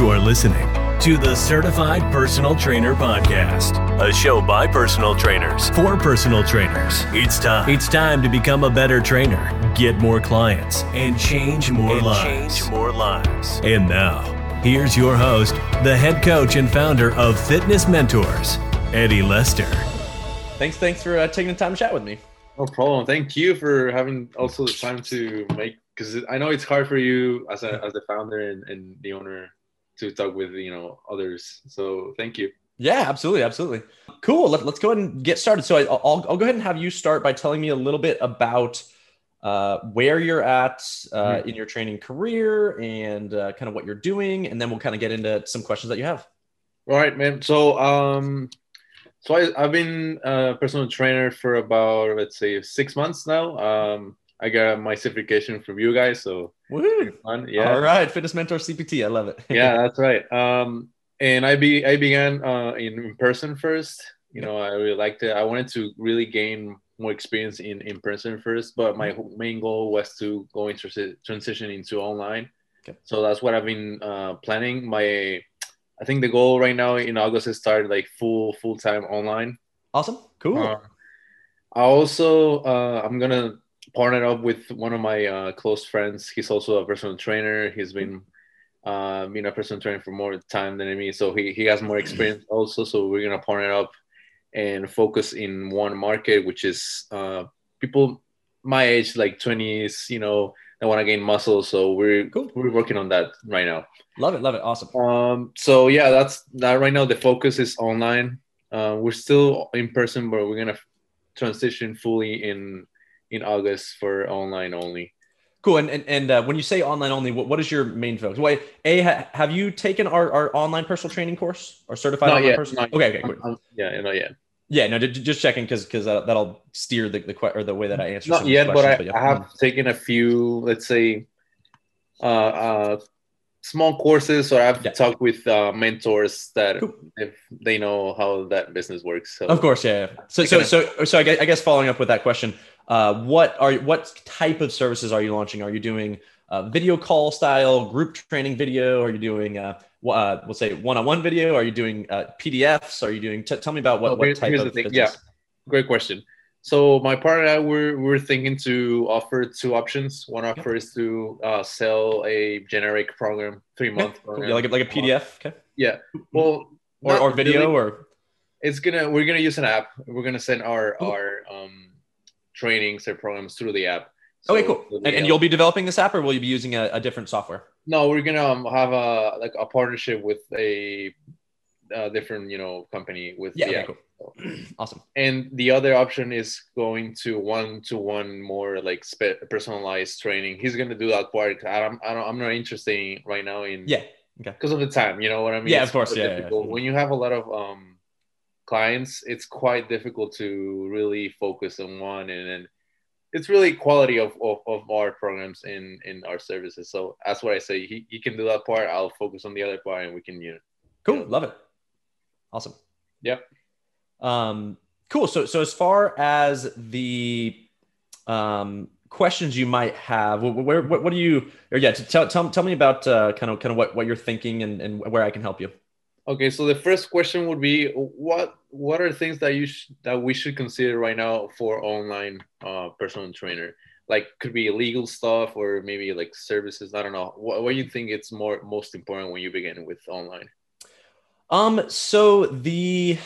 You are listening to the Certified Personal Trainer Podcast, a show by personal trainers for personal trainers. It's time. It's time to become a better trainer, get more clients, and change more and lives. Change more lives. And now, here's your host, the head coach and founder of Fitness Mentors, Eddie Lester. Thanks, thanks for uh, taking the time to chat with me. No problem. Thank you for having also the time to make because I know it's hard for you as a as the founder and, and the owner to talk with you know others. So thank you. Yeah, absolutely, absolutely. Cool. Let, us go ahead and get started. So I, will I'll go ahead and have you start by telling me a little bit about uh, where you're at uh, mm-hmm. in your training career and uh, kind of what you're doing, and then we'll kind of get into some questions that you have. All right, man. So um, so I, have been a personal trainer for about let's say six months now. Um, I got my certification from you guys, so fun. Yeah. All right, Fitness Mentor CPT. I love it. yeah, that's right. Um, and I be I began uh, in, in person first. You know, I really liked it. I wanted to really gain more experience in in person first, but my mm-hmm. main goal was to go into transition into online. Okay. So that's what I've been uh, planning. My I think the goal right now in August is start like full full time online. Awesome. Cool. Uh, I also uh, I'm gonna partnered up with one of my uh, close friends. He's also a personal trainer. He's been uh, being a personal trainer for more time than me, so he, he has more experience also. So we're gonna partner up and focus in one market, which is uh, people my age, like 20s, you know, that want to gain muscle. So we're cool. we're working on that right now. Love it, love it, awesome. Um, so yeah, that's that. Right now, the focus is online. Uh, we're still in person, but we're gonna transition fully in in August for online only. Cool. And and, and uh, when you say online only, what, what is your main focus? Wait, a ha, have you taken our, our online personal training course or certified not online yet, personal? Okay, okay, cool. yeah, not yet. Yeah, no, just checking because because that'll steer the the or the way that I answer. Not yet, but I, but yeah. I have taken a few, let's say, uh, uh, small courses, or I've yeah. talked with uh, mentors that cool. if they know how that business works. So of course, yeah. yeah. So so so so I guess, I guess following up with that question, uh, what are what type of services are you launching? Are you doing uh, video call style group training video? Are you doing uh, uh we'll say one-on-one video? Are you doing uh, PDFs? Are you doing? T- tell me about what, what type of. thing, Yeah, great question. So my partner and I we're we're thinking to offer two options. One offer is to uh, sell a generic program, three month program. Yeah, like a, like a PDF. Okay. Yeah. Well, or, or video really. or. It's gonna we're gonna use an app. We're gonna send our cool. our um trainings or programs through the app. So okay, cool. And, and, you'll be developing this app, or will you be using a, a different software? No, we're gonna um, have a like a partnership with a, a different you know company with yeah, okay, cool. awesome. And the other option is going to one to one more like spe- personalized training. He's gonna do that part. I don't, I don't, I'm not interested right now in yeah, okay, because of the time. You know what I mean? Yeah, it's of course. Yeah, yeah, When you have a lot of um clients, it's quite difficult to really focus on one and then it's really quality of, of, of, our programs in in our services. So that's what I say. He, he can do that part. I'll focus on the other part and we can you know, cool. You know, Love it. Awesome. Yep. Um, cool. So so as far as the um questions you might have, where what, what do you or yeah, tell tell, tell me about uh, kind of kind of what, what you're thinking and, and where I can help you. Okay, so the first question would be what what are things that you sh- that we should consider right now for online uh, personal trainer? Like could be legal stuff or maybe like services. I don't know. What, what do you think it's more most important when you begin with online? Um. So the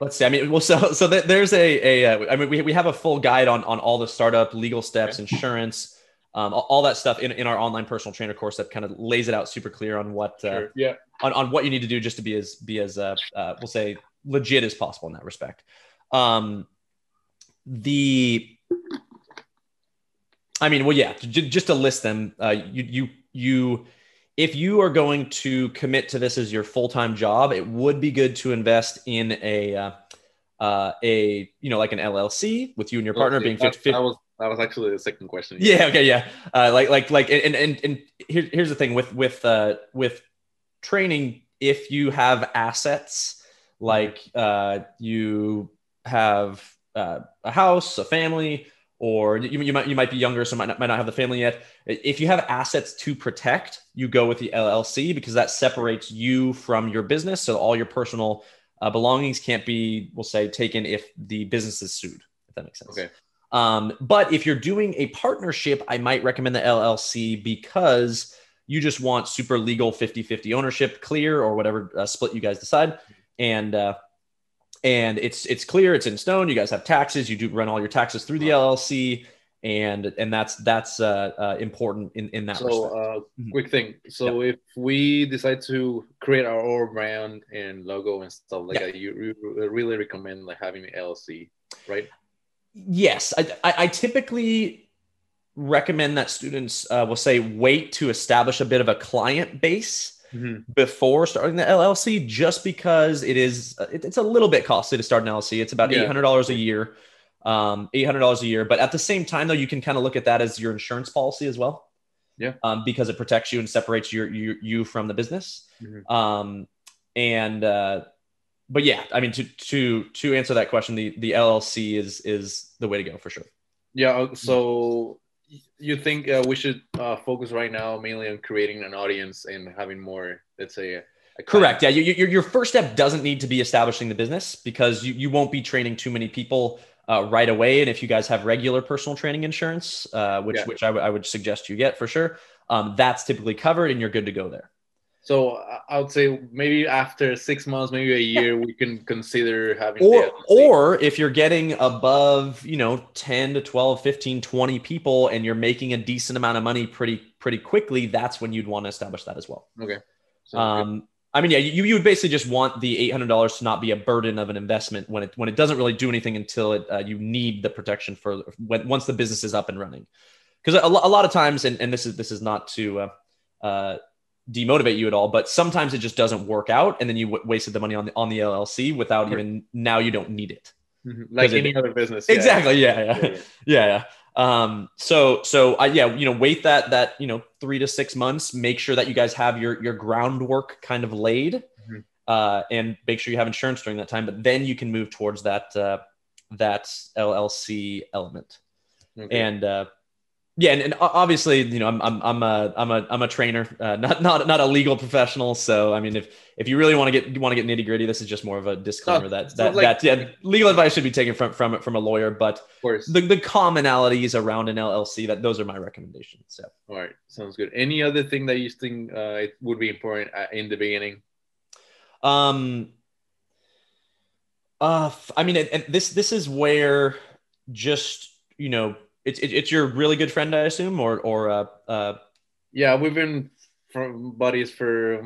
let's see. I mean, well, so so there's a a. Uh, I mean, we we have a full guide on on all the startup legal steps, insurance um, all, that stuff in, in our online personal trainer course that kind of lays it out super clear on what uh, sure. yeah on, on what you need to do just to be as be as uh, uh, we'll say legit as possible in that respect um, the i mean well yeah j- just to list them uh, you you you if you are going to commit to this as your full-time job it would be good to invest in a uh, uh, a you know like an llc with you and your partner being 50, 50 that was that was actually the second question. Yeah. Okay. Yeah. Uh, like, like, like, and, and, and here, here's the thing with, with, uh, with training, if you have assets, like, uh, you have, uh, a house, a family, or you, you might you might be younger, so might not, might not have the family yet. If you have assets to protect, you go with the LLC because that separates you from your business. So all your personal uh, belongings can't be, we'll say, taken if the business is sued. If that makes sense. Okay. Um, but if you're doing a partnership, I might recommend the LLC because you just want super legal 50 50 ownership, clear, or whatever uh, split you guys decide. And, uh, and it's it's clear it's in stone. You guys have taxes. You do run all your taxes through the llc and and that's that's uh, uh, important in in that so uh, Mhm. quick thing. So if we decide to create our own brand and logo and stuff like Yeah. that you, you really recommend like having an llc right? Yes. I, I, I typically recommend that students uh, will say wait to establish a bit of a client base before starting the LLC, just because it is it, it's a little bit costly to start an LLC. It's about Yeah. eight hundred dollars a year, um, eight hundred dollars a year. But at the same time, though, you can kind of look at that as your insurance policy as well. Yeah. um, because it protects you and separates your you, you from the business. Mhm. Um, and uh, but yeah, I mean to to to answer that question, the the LLC is is the way to go for sure. yeah uh, so you think uh, we should uh, focus right now mainly on creating an audience and having more let's say Correct. Yeah. You, you, your first step doesn't need to be establishing the business because you, you won't be training too many people uh, right away. And if you guys have regular personal training insurance, uh, which Yeah. which I, w- I would suggest you get for sure, um, that's typically covered and you're good to go there. So I- would say maybe after six months, maybe a year, we can consider having Or or if you're getting above, you know, 10 to 12, 15, 20 people and you're making a decent amount of money pretty pretty quickly, that's when you'd want to establish that as well. okay. So, Um, I mean, yeah, you, you would basically just want the eight hundred dollars to not be a burden of an investment when it when it doesn't really do anything until it uh, you need the protection for when once the business is up and running. Because a, a lot of times, and, and this is this is not to uh, uh, demotivate you at all, but sometimes it just doesn't work out, and then you w- wasted the money on the on the LLC without Sure. even now you don't need it. mhm, like because it- any other business. yeah. Exactly. Yeah. Yeah. Yeah, yeah. yeah yeah um so so I yeah you know wait that that you know three to six months make sure that you guys have your your groundwork kind of laid Mhm. uh and make sure you have insurance during that time but then you can move towards that uh that llc element Okay. and uh yeah and, and obviously you know i'm i'm i'm a i'm a i'm a trainer uh, not not not a legal professional so i mean if if you really want to get you want to get nitty gritty this is just more of a disclaimer No, that so that, like- that yeah legal advice should be taken from from from a lawyer but of course. the, the commonalities around an LLC that those are my recommendations. So All right. Sounds good. Any other thing that you think uh, it would be important uh, in the beginning? um uh I mean and, and this this is where just you know it's it, it's your really good friend I assume or or uh uh Yeah, we've been from buddies for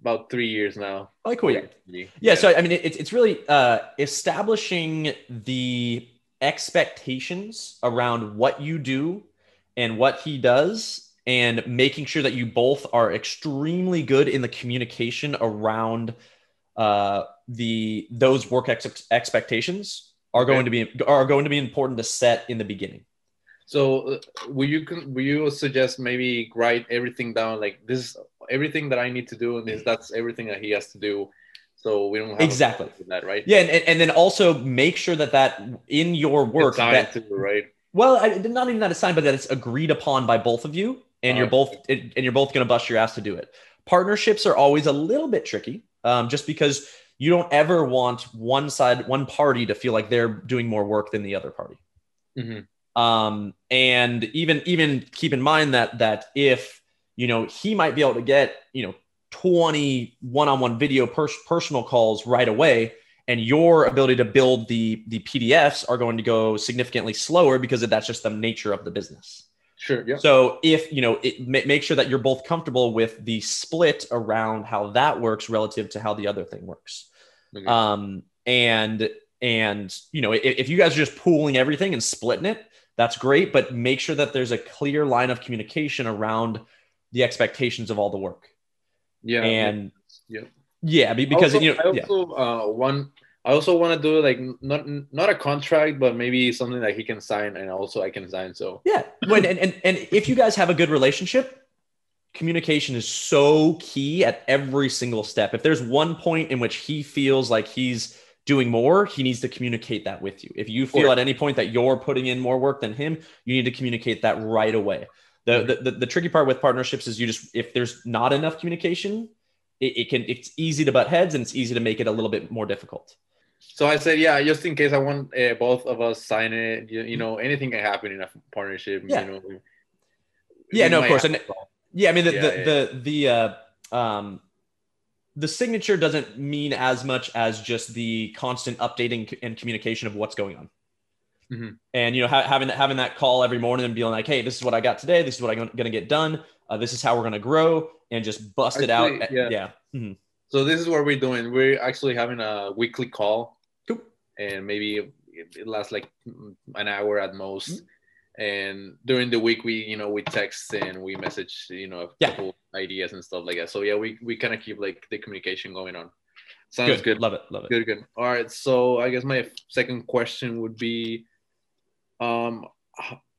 about three years now. oh cool yeah Yeah. yeah so I mean it's it's really uh establishing the expectations around what you do and what he does and making sure that you both are extremely good in the communication around uh, the those work ex- expectations are Okay. going to be are going to be important to set in the beginning So, uh, will you will you suggest maybe write everything down like this is everything that I need to do, and this that's everything that he has to do, so we don't have Exactly. that, right? yeah and, and, then also make sure that that in your work that, to, right? well I, not even that it's signed but that it's agreed upon by both of you and you're Uh, both and you're both going to bust your ass to do it partnerships are always a little bit tricky um, just because you don't ever want one side one party to feel like they're doing more work than the other party Mhm. Um, and even even keep in mind that that if you know he might be able to get you know 20 one-on-one video pers- personal calls right away and your ability to build the the pdfs are going to go significantly slower because that's just the nature of the business Sure. Yeah. so if you know it ma- make sure that you're both comfortable with the split around how that works relative to how the other thing works Okay. um and and you know if, if you guys are just pooling everything and splitting it that's great but make sure that there's a clear line of communication around the expectations of all the work yeah. and yeah. yeah because also, you know I yeah. uh, want. I also want to do like not not a contract, but maybe something that he can sign, and also I can sign. So Yeah. When, and, and, and if you guys have a good relationship, communication is so key at every single step. If there's one point in which he feels like he's doing more, he needs to communicate that with you. If you feel at any point that you're putting in more work than him, you need to communicate that right away. The, the, the, the tricky part with partnerships is you just if there's not enough communication, it, it can it's easy to butt heads and it's easy to make it a little bit more difficult. So I said, yeah, just in case I want uh, both of us sign it. You, you, know, anything can happen in a partnership. Yeah. You know, yeah, no, of course, and yeah, I mean the yeah, the, yeah. the the uh, um the signature doesn't mean as much as just the constant updating and communication of what's going on. Mm-hmm. And you know, ha- having that having that call every morning and being like, "Hey, this is what I got today. This is what I'm going to get done. Uh, this is how we're going to grow," and just bust actually, it out. Yeah. yeah. Mm-hmm. So this is what we're doing. We're actually having a weekly call, cool. and maybe it lasts like an hour at most. Mm-hmm and during the week we you know we text and we message you know a yeah. couple ideas and stuff like that so yeah we, we kind of keep like the communication going on sounds good. good. love it love it good good all right so i guess my second question would be um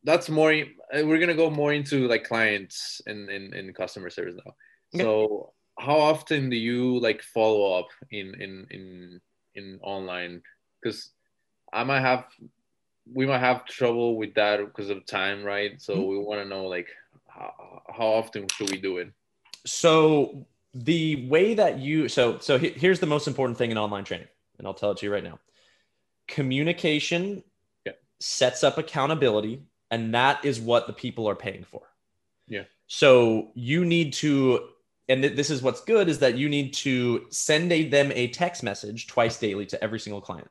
that's more we're gonna go more into like clients and in, in, in customer service now okay. so how often do you like follow up in in in in online because i might have we might have trouble with that because of time, right? So mm-hmm. we want to know like how, how often should we do it? So the way that you so so here's the most important thing in online training, and I'll tell it to you right now. Communication yeah. sets up accountability, and that is what the people are paying for. Yeah. So you need to and this is what's good is that you need to send a, them a text message twice daily to every single client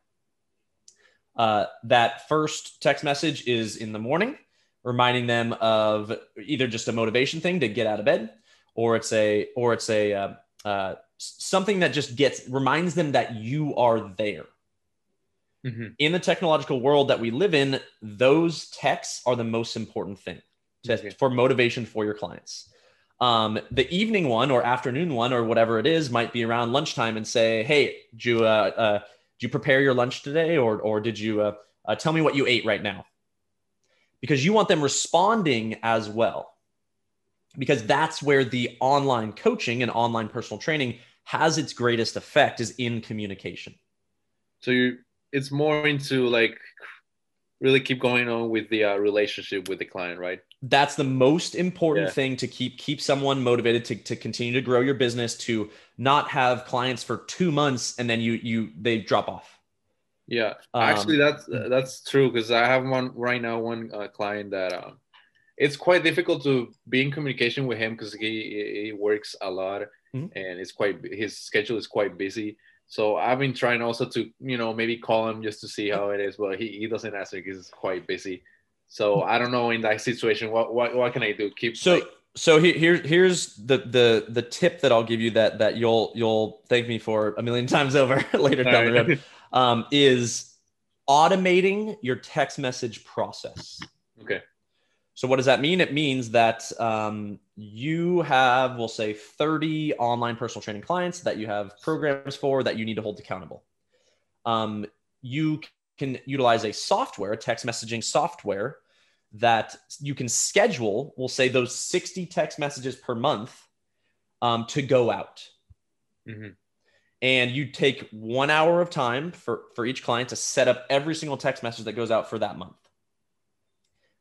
uh, that first text message is in the morning, reminding them of either just a motivation thing to get out of bed, or it's a or it's a uh, uh, something that just gets reminds them that you are there. Mm-hmm. In the technological world that we live in, those texts are the most important thing to, okay. for motivation for your clients. Um, the evening one or afternoon one or whatever it is might be around lunchtime and say, "Hey, do uh, uh, you prepare your lunch today or, or did you uh, uh, tell me what you ate right now? Because you want them responding as well. Because that's where the online coaching and online personal training has its greatest effect is in communication. So you it's more into like really keep going on with the uh, relationship with the client right? That's the most important yeah. thing to keep keep someone motivated to, to continue to grow your business to not have clients for two months and then you you they drop off. Yeah. Um, actually that's that's true because i have one right now one uh, client that um, it's quite difficult to be in communication with him because he he works a lot mm-hmm. and it's quite his schedule is quite busy so i've been trying also to you know maybe call him just to see how it is but he, he doesn't answer because he's quite busy so I don't know in that situation what what, what can I do? Keep so like, so here here's the the the tip that I'll give you that that you'll you'll thank me for a million times over later down right. the road um, is automating your text message process. Okay. So what does that mean? It means that um, you have, we'll say, 30 online personal training clients that you have programs for that you need to hold accountable. Um, you can utilize a software, a text messaging software that you can schedule, we'll say those 60 text messages per month um, to go out. Mm-hmm. And you take one hour of time for, for each client to set up every single text message that goes out for that month.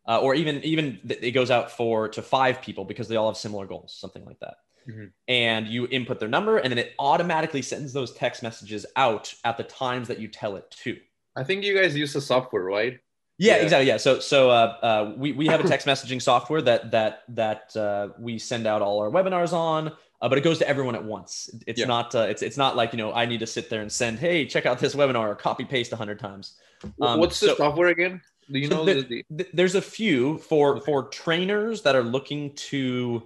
Uh, or even even it goes out for to five people because they all have similar goals, something like that. Mm-hmm. And you input their number, and then it automatically sends those text messages out at the times that you tell it to. I think you guys use the software, right? Yeah, yeah, exactly. Yeah. So, so uh, uh, we we have a text messaging software that that that uh, we send out all our webinars on, uh, but it goes to everyone at once. It's yeah. not uh, it's it's not like you know I need to sit there and send hey check out this webinar or copy paste a hundred times. Um, What's the so, software again? Do you so know? The, the, there's a few for okay. for trainers that are looking to,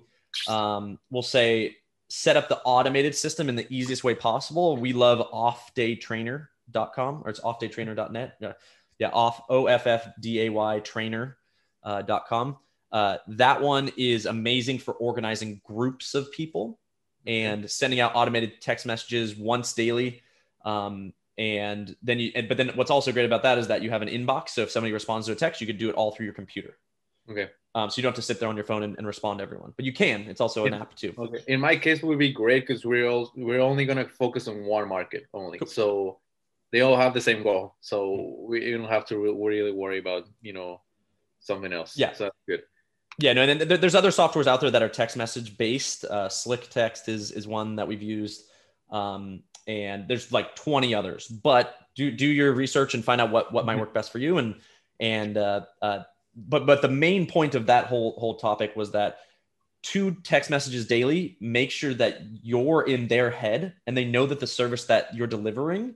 um, we'll say set up the automated system in the easiest way possible. We love offdaytrainer.com or it's offdaytrainer.net. Yeah yeah, off O F F D A Y trainer uh, dot com. Uh, that one is amazing for organizing groups of people and sending out automated text messages once daily. Um, and then you, but then what's also great about that is that you have an inbox. So if somebody responds to a text, you could do it all through your computer. Okay. Um, so you don't have to sit there on your phone and, and respond to everyone, but you can. It's also an app too. Okay. In my case, it would be great because we're all, we're only gonna focus on one market only. Cool. So they all have the same goal. So we don't have to really worry about you know something else. Yeah, so that's good. Yeah, no, and then there's other softwares out there that are text message based. Uh, Slick Text is is one that we've used, um, and there's like 20 others. But do do your research and find out what what might mm-hmm. work best for you. And and uh, uh, but but the main point of that whole whole topic was that two text messages daily make sure that you're in their head and they know that the service that you're delivering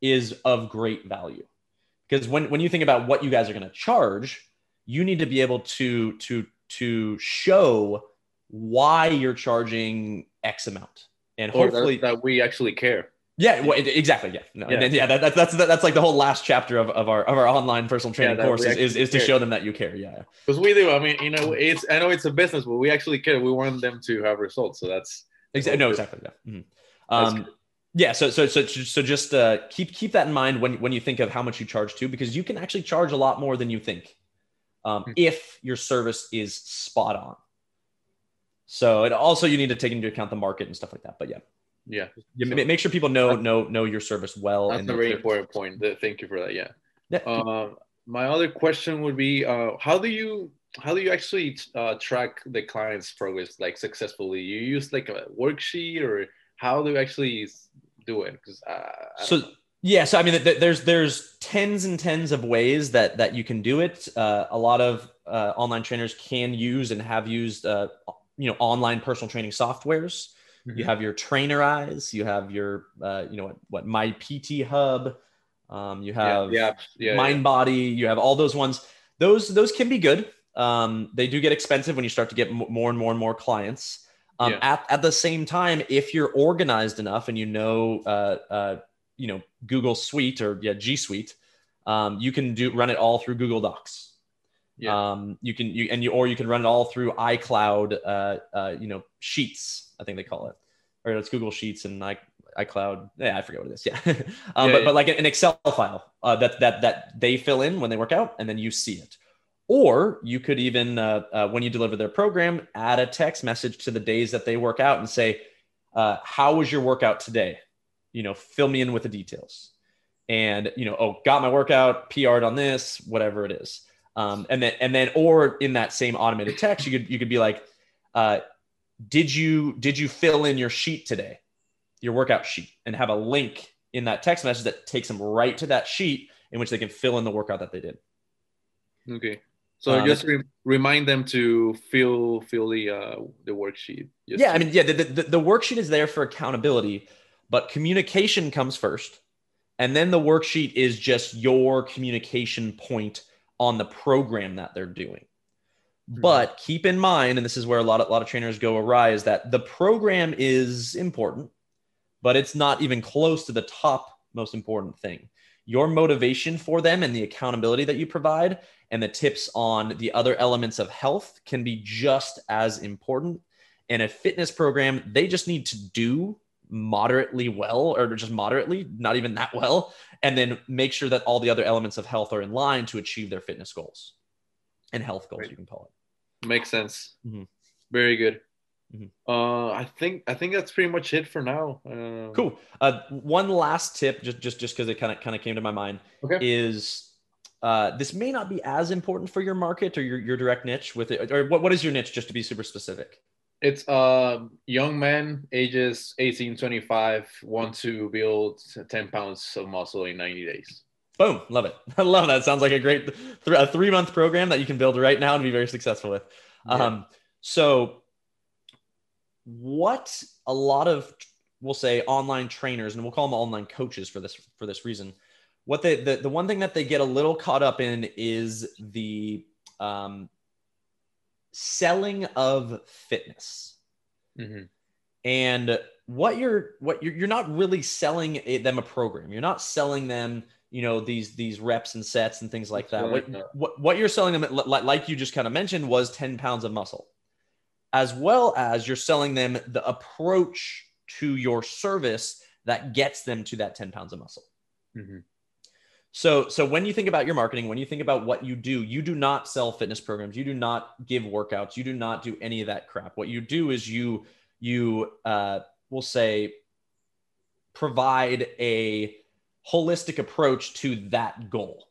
is of great value because when, when you think about what you guys are going to charge you need to be able to to to show why you're charging x amount and hopefully that, that we actually care yeah, well, exactly. Yeah, no, yeah. and then, yeah, that, that's that's that's like the whole last chapter of, of our of our online personal training yeah, course is, is, is to show them that you care. Yeah, because we do. I mean, you know, it's I know it's a business, but we actually care. We want them to have results, so that's exactly no, exactly. Yeah. Mm-hmm. Um, yeah. So so so so just uh, keep keep that in mind when when you think of how much you charge to, because you can actually charge a lot more than you think um, mm-hmm. if your service is spot on. So and also you need to take into account the market and stuff like that. But yeah. Yeah. yeah so, make sure people know know know your service well. That's a very important point. Thank you for that. Yeah. yeah. Uh, my other question would be, uh, how do you how do you actually uh, track the client's progress like successfully? You use like a worksheet, or how do you actually do it? Because uh, so. Yeah, so I mean, there's there's tens and tens of ways that that you can do it. Uh, a lot of uh, online trainers can use and have used, uh, you know, online personal training softwares. Mm-hmm. You have your Trainerize. You have your, uh, you know, what, what my PT Hub. Um, you have yeah, yeah, yeah MindBody. You have all those ones. Those those can be good. Um, they do get expensive when you start to get more and more and more clients. Um, yeah. at, at the same time, if you're organized enough and you know, uh, uh, you know, Google Suite or yeah, G Suite, um, you can do run it all through Google Docs. Yeah. Um, you can you and you or you can run it all through iCloud. Uh, uh, you know, Sheets I think they call it, or it's Google Sheets and I, iCloud. Yeah, I forget what it is. Yeah, um, yeah but yeah. but like an Excel file uh, that that that they fill in when they work out, and then you see it. Or you could even, uh, uh, when you deliver their program, add a text message to the days that they work out and say, uh, "How was your workout today?" You know, fill me in with the details. And you know, oh, got my workout, PR'd on this, whatever it is. Um, and then and then, or in that same automated text, you could you could be like, uh, did you did you fill in your sheet today? Your workout sheet and have a link in that text message that takes them right to that sheet in which they can fill in the workout that they did. Okay. So um, just re- remind them to fill fill the uh, the worksheet. Just yeah i mean yeah the, the, the worksheet is there for accountability but communication comes first and then the worksheet is just your communication point on the program that they're doing Hmm. But keep in mind, and this is where a lot of, a lot of trainers go awry, is that the program is important, but it's not even close to the top most important thing. Your motivation for them and the accountability that you provide and the tips on the other elements of health can be just as important. And a fitness program, they just need to do moderately well or just moderately, not even that well, and then make sure that all the other elements of health are in line to achieve their fitness goals and health goals, right. you can call it. Makes sense. Mm-hmm. Very good. Mm-hmm. Uh, I think I think that's pretty much it for now. Uh, cool. Uh, one last tip, just just just because it kind of kind of came to my mind, okay. is uh, this may not be as important for your market or your, your direct niche with it. Or what, what is your niche, just to be super specific? It's uh, young men ages 18, 25 want to build 10 pounds of muscle in 90 days. Boom, love it. I love that. Sounds like a great th- a three month program that you can build right now and be very successful with. Yeah. Um, so, what a lot of we'll say online trainers and we'll call them online coaches for this for this reason. What they the, the one thing that they get a little caught up in is the um, selling of fitness. Mm-hmm. And what you're what you're, you're not really selling them a program. You're not selling them you know these these reps and sets and things like that. What, what what you're selling them like you just kind of mentioned was 10 pounds of muscle, as well as you're selling them the approach to your service that gets them to that 10 pounds of muscle. Mm-hmm. So so when you think about your marketing, when you think about what you do, you do not sell fitness programs, you do not give workouts, you do not do any of that crap. What you do is you you uh, will say provide a holistic approach to that goal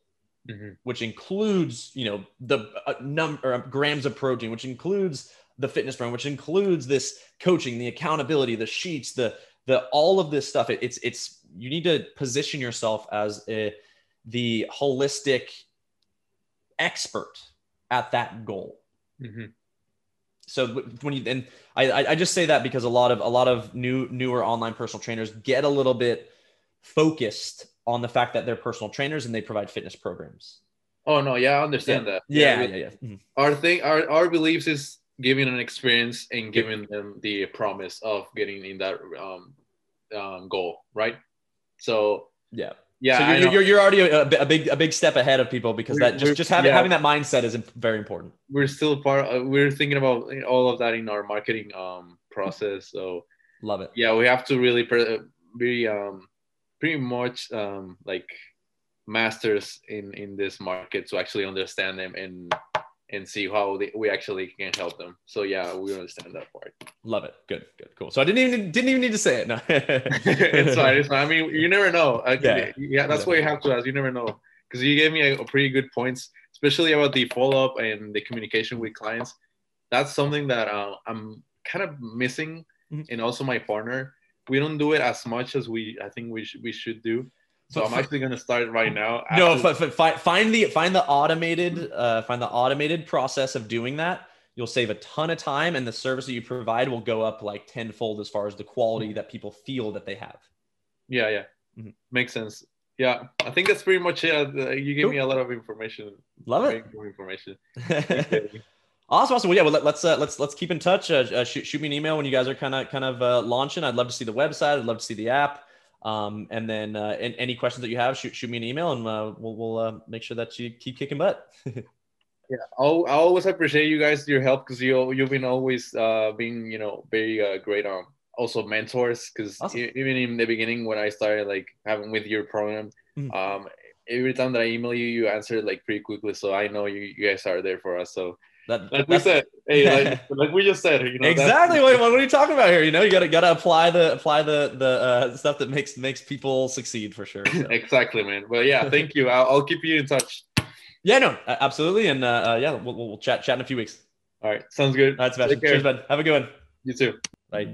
mm-hmm. which includes you know the uh, number of grams of protein which includes the fitness program which includes this coaching the accountability the sheets the the all of this stuff it, it's it's you need to position yourself as a, the holistic expert at that goal mm-hmm. so when you and I, I just say that because a lot of a lot of new newer online personal trainers get a little bit focused on the fact that they're personal trainers and they provide fitness programs. Oh no, yeah, I understand yeah. that. Yeah, yeah, yeah. yeah. Mm-hmm. Our thing, our our beliefs is giving an experience and giving them the promise of getting in that um, um goal, right? So yeah, yeah. So you're, you're, you're, already a, a, big a big step ahead of people because we're, that just just having yeah. having that mindset is very important. We're still part. Uh, we're thinking about all of that in our marketing um process. So love it. Yeah, we have to really pre- be um pretty much um, like masters in in this market to actually understand them and and see how they, we actually can help them. So yeah, we understand that part. Love it. Good, good, cool. So I didn't even didn't even need to say it. No, it's fine. It's fine. I mean, you never know. yeah, yeah. That's why you have to ask. You never know because you gave me a, a, pretty good points, especially about the follow up and the communication with clients. That's something that uh, I'm kind of missing, mm-hmm. and also my partner we don't do it as much as we I think we should we should do. So I'm actually going to start right now. No, find, find the find the automated uh, find the automated process of doing that. You'll save a ton of time, and the service that you provide will go up like tenfold as far as the quality that people feel that they have. Yeah, yeah, mm-hmm. makes sense. Yeah, I think that's pretty much it. Uh, you gave cool. me a lot of information. Love it. Information. Awesome, awesome. Well, yeah, well, let, us uh, let's let's keep in touch. Uh, uh, shoot, shoot me an email when you guys are kind of kind of uh, launching. I'd love to see the website. I'd love to see the app. Um, and then uh, any questions that you have, shoot shoot me an email, and uh, we'll we'll make sure that you keep kicking butt. yeah, I'll, I always appreciate you guys your help because you you've been always uh, being you know very great on also mentors because awesome. even in the beginning when I started like having with your program, mm-hmm. um, every time that I email you, you answer like pretty quickly. So I know you, you guys are there for us. So that, like we said, hey, like, like, we just said, you know, exactly. What, what, are you talking about here? You know, you gotta gotta apply the apply the the uh, stuff that makes makes people succeed for sure. So. exactly, man. But yeah, thank you. I'll, I'll, keep you in touch. Yeah, no, absolutely, and uh, uh, yeah, we'll, we'll chat chat in a few weeks. All right, sounds good. All right, Sebastian. Cheers, bud. Have a good one. You too. Bye.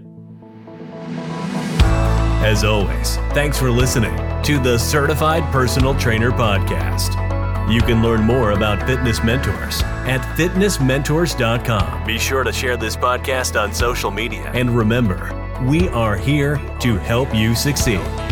As always, thanks for listening to the Certified Personal Trainer Podcast. You can learn more about fitness mentors at fitnessmentors.com. Be sure to share this podcast on social media. And remember, we are here to help you succeed.